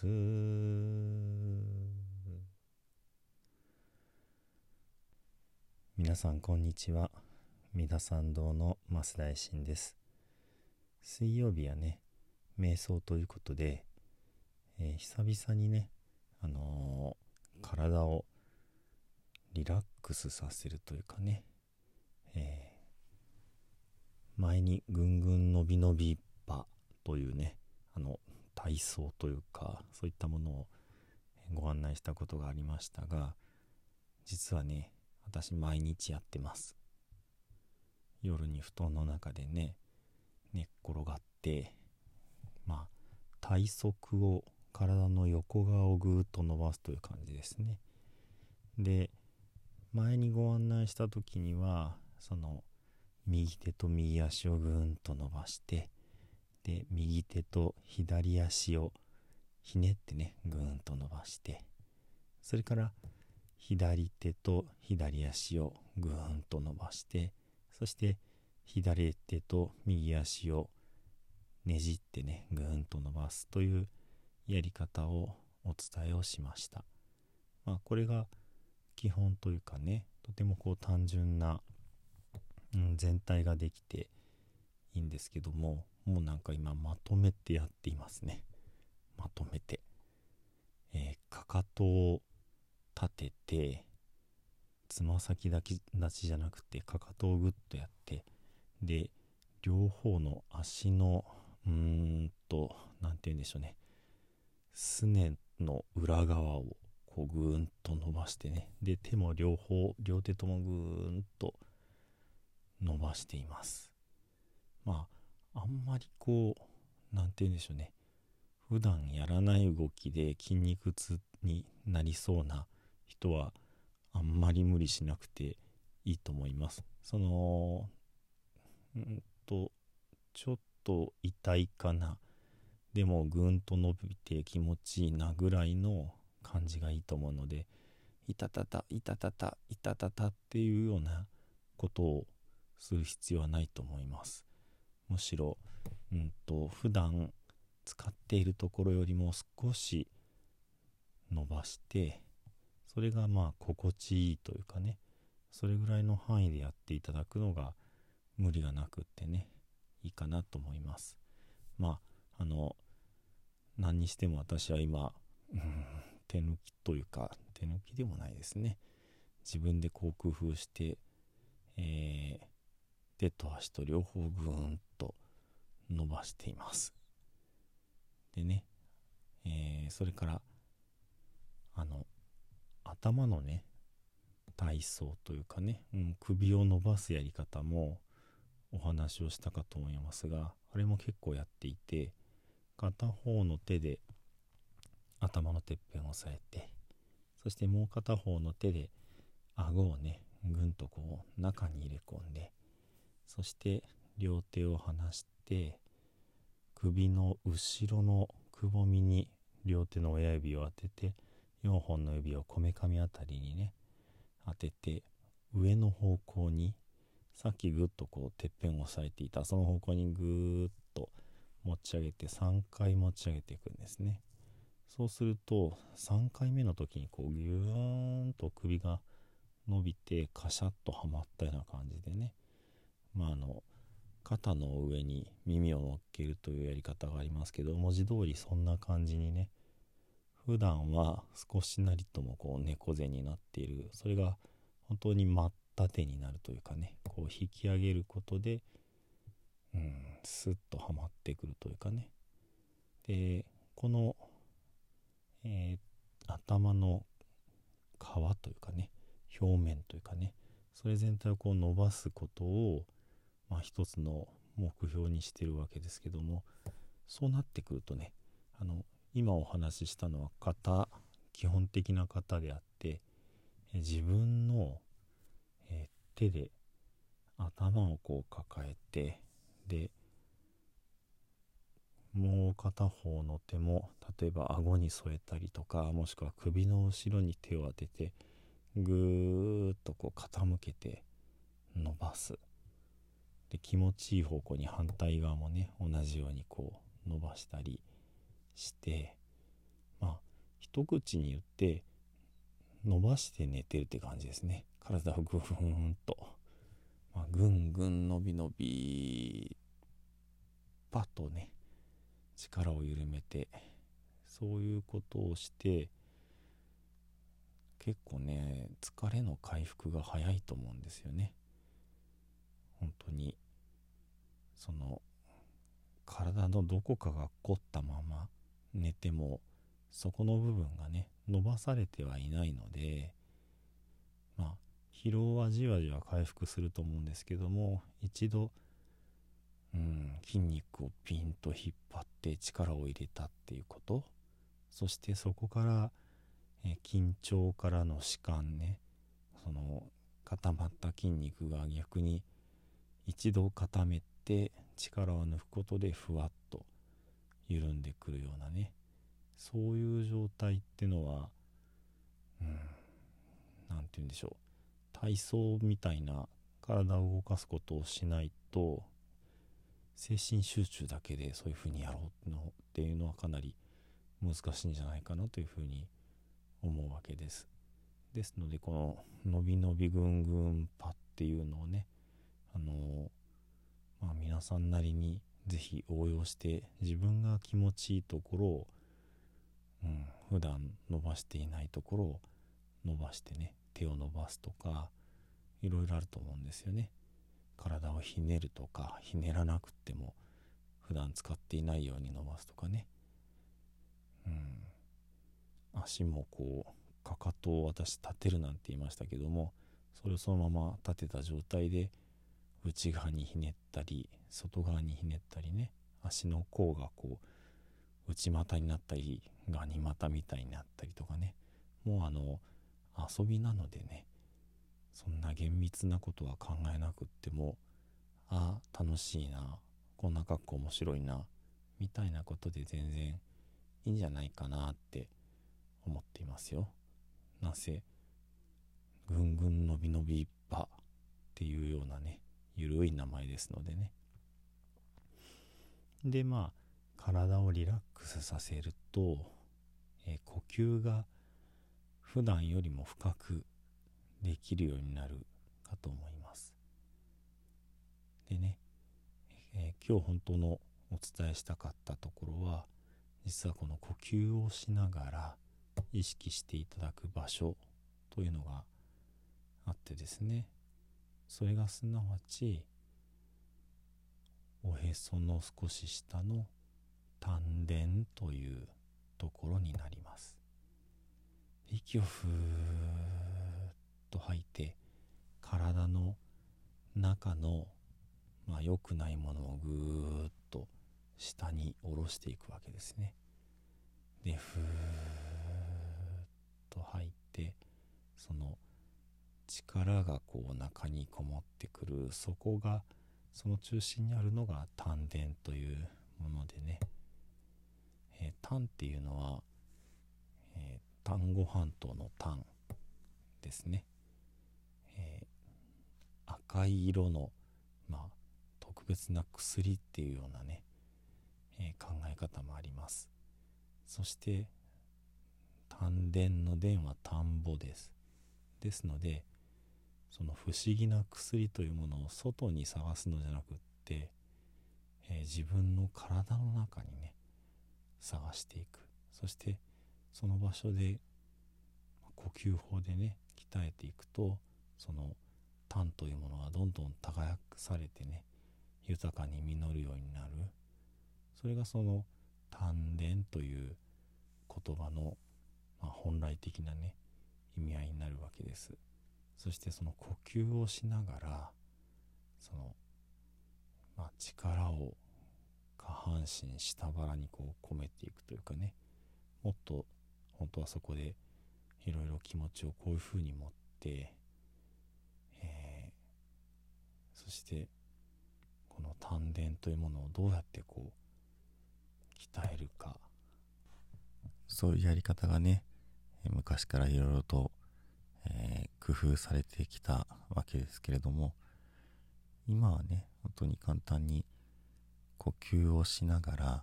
ス皆さんこんにちは。三田参道の増大臣です。水曜日はね瞑想ということで、えー、久々にねあのー、体をリラックスさせるというかね、えー、前にぐんぐん伸び伸び場というねあの体操というかそういったものをご案内したことがありましたが実はね私毎日やってます。夜に布団の中でね寝っ転がってまあ体側を体の横側をぐーっと伸ばすという感じですね。で前にご案内した時にはその右手と右足をぐーんと伸ばしてで右手と左足をひねってねぐーんと伸ばしてそれから左手と左足をぐーんと伸ばしてそして左手と右足をねじってねぐーんと伸ばすというやり方をお伝えをしました。まあ、これが基本というかねとてもこう単純な、うん、全体ができていいんですけどももうなんか今まとめてやっていますね。まとめて、えー、かかとを立ててつま先だけ立ちじゃなくてかかとをグッとやってで両方の足のうーんと何て言うんでしょうね。すねの裏側をこうぐーんと伸ばしてね。で手も両方両手ともぐーんと伸ばしています。まああんまりこう何て言うんでしょうね。普段やらない動きで筋肉痛になりそうな人はあんまり無理しなくていいと思います。そのうんとちょっと痛いかな。でもぐんと伸びて気持ちいいなぐらいの感じがいいと思うのでいたたたいたたたいたたたっていうようなことをする必要はないと思います。むしろうんと普段使っているところよりも少し伸ばしてそれがまあ心地いいというかねそれぐらいの範囲でやっていただくのが無理がなくってねいいかなと思います。まああの何にしても私は今、うん、手抜きというか手抜きでもないですね。自分でこう工夫して、えー、手と足と両方ぐーんと伸ばしています。でね、えー、それからあの頭のね体操というかね、うん、首を伸ばすやり方もお話をしたかと思いますがあれも結構やっていて片方の手で頭のてっぺんを押さえてそしてもう片方の手で顎をねぐんとこう中に入れ込んでそして両手を離して首の後ろのくぼみに両手の親指を当てて4本の指をこめかみあたりにね当てて上の方向にさっきぐっとこうてっぺんを押さえていたその方向にぐーっと持ち上げて3回持ち上げていくんですね。そうすると3回目の時にこうギューンと首が伸びてカシャッとはまったような感じでねまああの肩の上に耳を乗っけるというやり方がありますけど文字通りそんな感じにね普段は少しなりともこう猫背になっている。それが本当に真っ縦になるというかねこう引き上げることでうんスッとはまってくるというかね。でこの、えー、頭の皮というかね表面というかねそれ全体をこう伸ばすことを、まあ、一つの目標にしてるわけですけどもそうなってくるとねあの今お話ししたのは型基本的な型であって自分の、え、手で頭をこう抱えてでもう片方の手も例えば顎に添えたりとかもしくは首の後ろに手を当ててぐーっとこう傾けて伸ばす。で気持ちいい方向に反対側もね同じようにこう伸ばしたりしてまあ一口に言って伸ばして寝てるって感じですね。体をぐーんと、まあ、ぐんぐん伸び伸びパッとね力を緩めてそういうことをして結構ね疲れの回復が早いと思うんですよね。本当にその体のどこかが凝ったまま寝てもそこの部分がね伸ばされてはいないのでまあ疲労はじわじわ回復すると思うんですけども一度うん筋肉をピンと引っ張って力を入れたっていうことそしてそこからえ緊張からの弛緩ねその固まった筋肉が逆に一度固めて力を抜くことでふわっと緩んでくるようなねそういう状態ってのはうん何て言うんでしょう体操みたいな体を動かすことをしないと精神集中だけでそういうふうにやろうのっていうのはかなり難しいんじゃないかなというふうに思うわけです。ですのでこの「のびのびぐんぐんパ」っていうのをねあのまあ皆さんなりに是非応用して自分が気持ちいいところを、うん、普段伸ばしていないところを伸ばしてね手を伸ばすとかいろいろあると思うんですよね。体をひねるとかひねらなくっても普段使っていないように伸ばすとかね。うん足もこうかかとを私立てるなんて言いましたけどもそれをそのまま立てた状態で内側にひねったり外側にひねったりね足の甲がこう内股になったりガニ股みたいになったりとかねもうあの遊びなのでねそんな厳密なことは考えなくってもあ楽しいなこんな格好面白いなみたいなことで全然いいんじゃないかなって思っていますよ。なぜぐんぐんのびのびばっていうようなねゆるい名前ですのでね。でまあ体をリラックスさせると、え呼吸が普段よりも深くできるようになるかと思います。でね、えー、今日本当のお伝えしたかったところは実はこの呼吸をしながら意識していただく場所というのがあってですね。それがすなわちおへその少し下の丹田というところになります。息をふーっと吐いて体の中のまあ良くないものをぐーっと下に下ろしていくわけですね。でふーっと吐いてその力がこう中にこもってくる。そこがその中心にあるのが丹田というものでね、えー、丹っていうのは、えー、丹後半島の丹ですね、えー、赤い色の、まあ、特別な薬っていうようなね、え考え方もあります。そして丹田の田は田んぼです。ですのでその不思議な薬というものを外に探すのじゃなくって、えー、自分の体の中にね探していく。そしてその場所で呼吸法でね鍛えていくとその痰というものがどんどん耕されてね豊かに実るようになる。それがその丹田という言葉のまあ、本来的なね意味合いになるわけです。そしてその呼吸をしながらその、まあ、力を下半身下腹にこう込めていくというかねもっと本当はそこでいろいろ気持ちをこういうふうに持って、えー、そしてこの丹田というものをどうやってこう鍛えるか。そういうやり方がね昔からいろいろと、工夫されてきたわけですけれども今はね本当に簡単に呼吸をしながら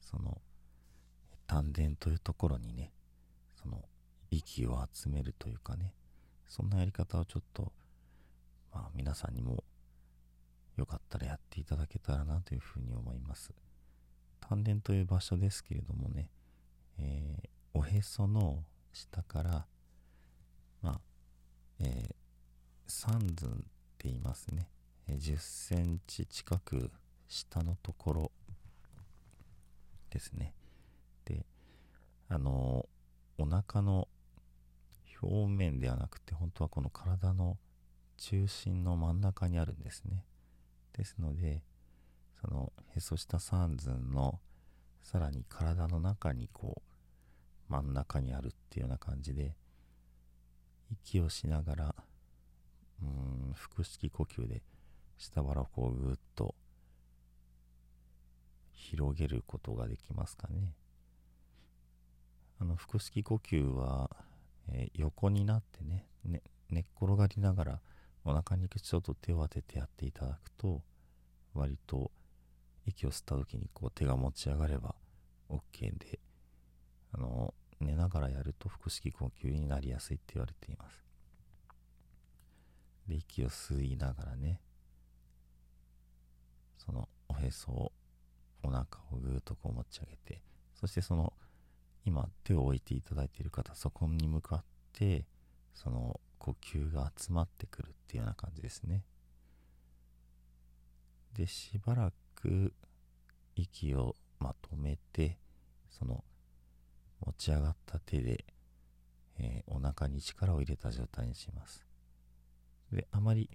その丹田というところにねその息を集めるというかねそんなやり方をちょっと、まあ、皆さんにもよかったらやっていただけたらなというふうに思います。丹田という場所ですけれどもね、えー、おへその下から、えー、三寸って言いますね、え、10センチ近く下のところですね。であのお腹の表面ではなくて本当はこの体の中心の真ん中にあるんですね。ですのでそのへそ下三寸のさらに体の中にこう真ん中にあるっていうような感じで息をしながらうん腹式呼吸で下腹をこうぐっと広げることができますかね。あの腹式呼吸は、えー、横になってねね寝っ転がりながらお腹にちょっと手を当ててやっていただくと割と息を吸った時にこう手が持ち上がれば OK であの寝ながらやると腹式呼吸になりやすいって言われています。で息を吸いながらねそのおへそをお腹をぐーっとこう持ち上げてそしてその今手を置いていただいている方そこに向かってその呼吸が集まってくるっていうような感じですね。でしばらく息をまとめてその持ち上がった手で、えー、お腹に力を入れた状態にします。であまり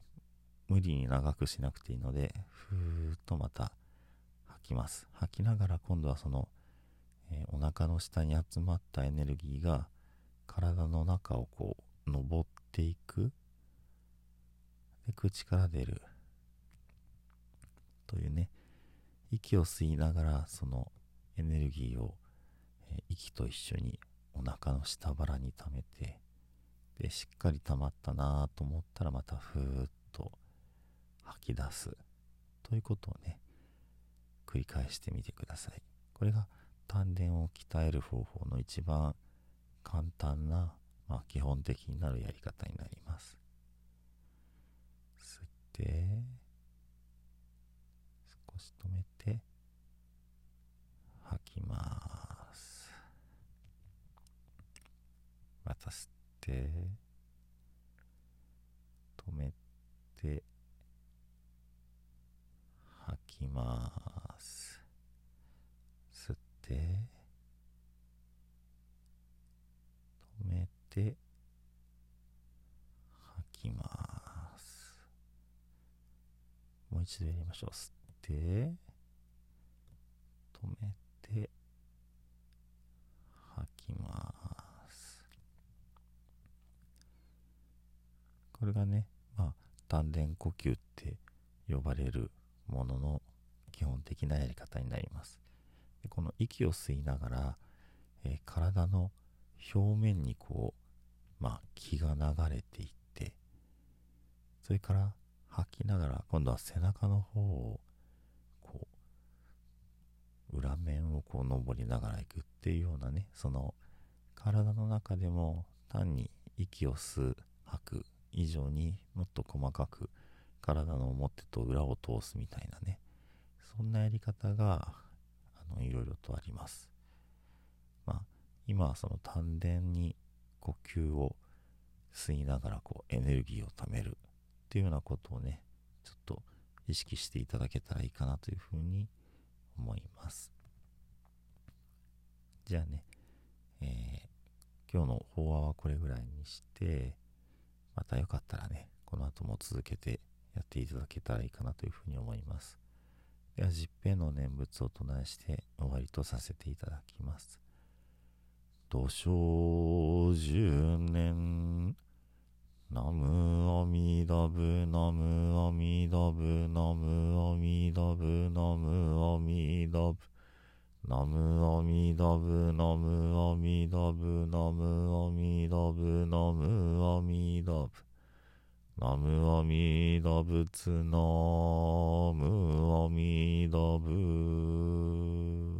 無理に長くしなくていいのでふーっとまた吐きます。吐きながら今度はその、えー、お腹の下に集まったエネルギーが体の中をこう登っていく。で口から出る。というね息を吸いながらそのエネルギーを、息と一緒にお腹の下腹に溜めてでしっかり溜まったなと思ったらまたふーっと吐き出すということをね繰り返してみてください。これが丹田を鍛える方法の一番簡単な、まあ、基本的になるやり方になります。吸って少し止めて吐きます。また吸って止めて吐きます。吸って止めて吐きます。もう一度やりましょう。吸って止めて吐きます。これがねまあ丹田呼吸って呼ばれるものの基本的なやり方になります。でこの息を吸いながら、えー、体の表面にこう、まあ、気が流れていってそれから吐きながら今度は背中の方をこう裏面をこう登りながら行くっていうようなねその体の中でも単に息を吸う吐く以上にもっと細かく体の表と裏を通すみたいなね。そんなやり方があのいろいろとあります。まあ今はその丹田に呼吸を吸いながらこうエネルギーを貯めるっていうようなことをねちょっと意識していただけたらいいかなというふうに思います。じゃあね、えー、今日の法話はこれぐらいにしてまたよかったらねこの後も続けてやっていただけたらいいかなというふうに思います。では、十平の念仏を唱えして終わりとさせていただきます。土生十年ナムアミダブナムアミダブナムアミダブナムアミダブナムアミダブナムアミダブナムアミダブナムアミダブ。ナムアミダブツナムアミダブ。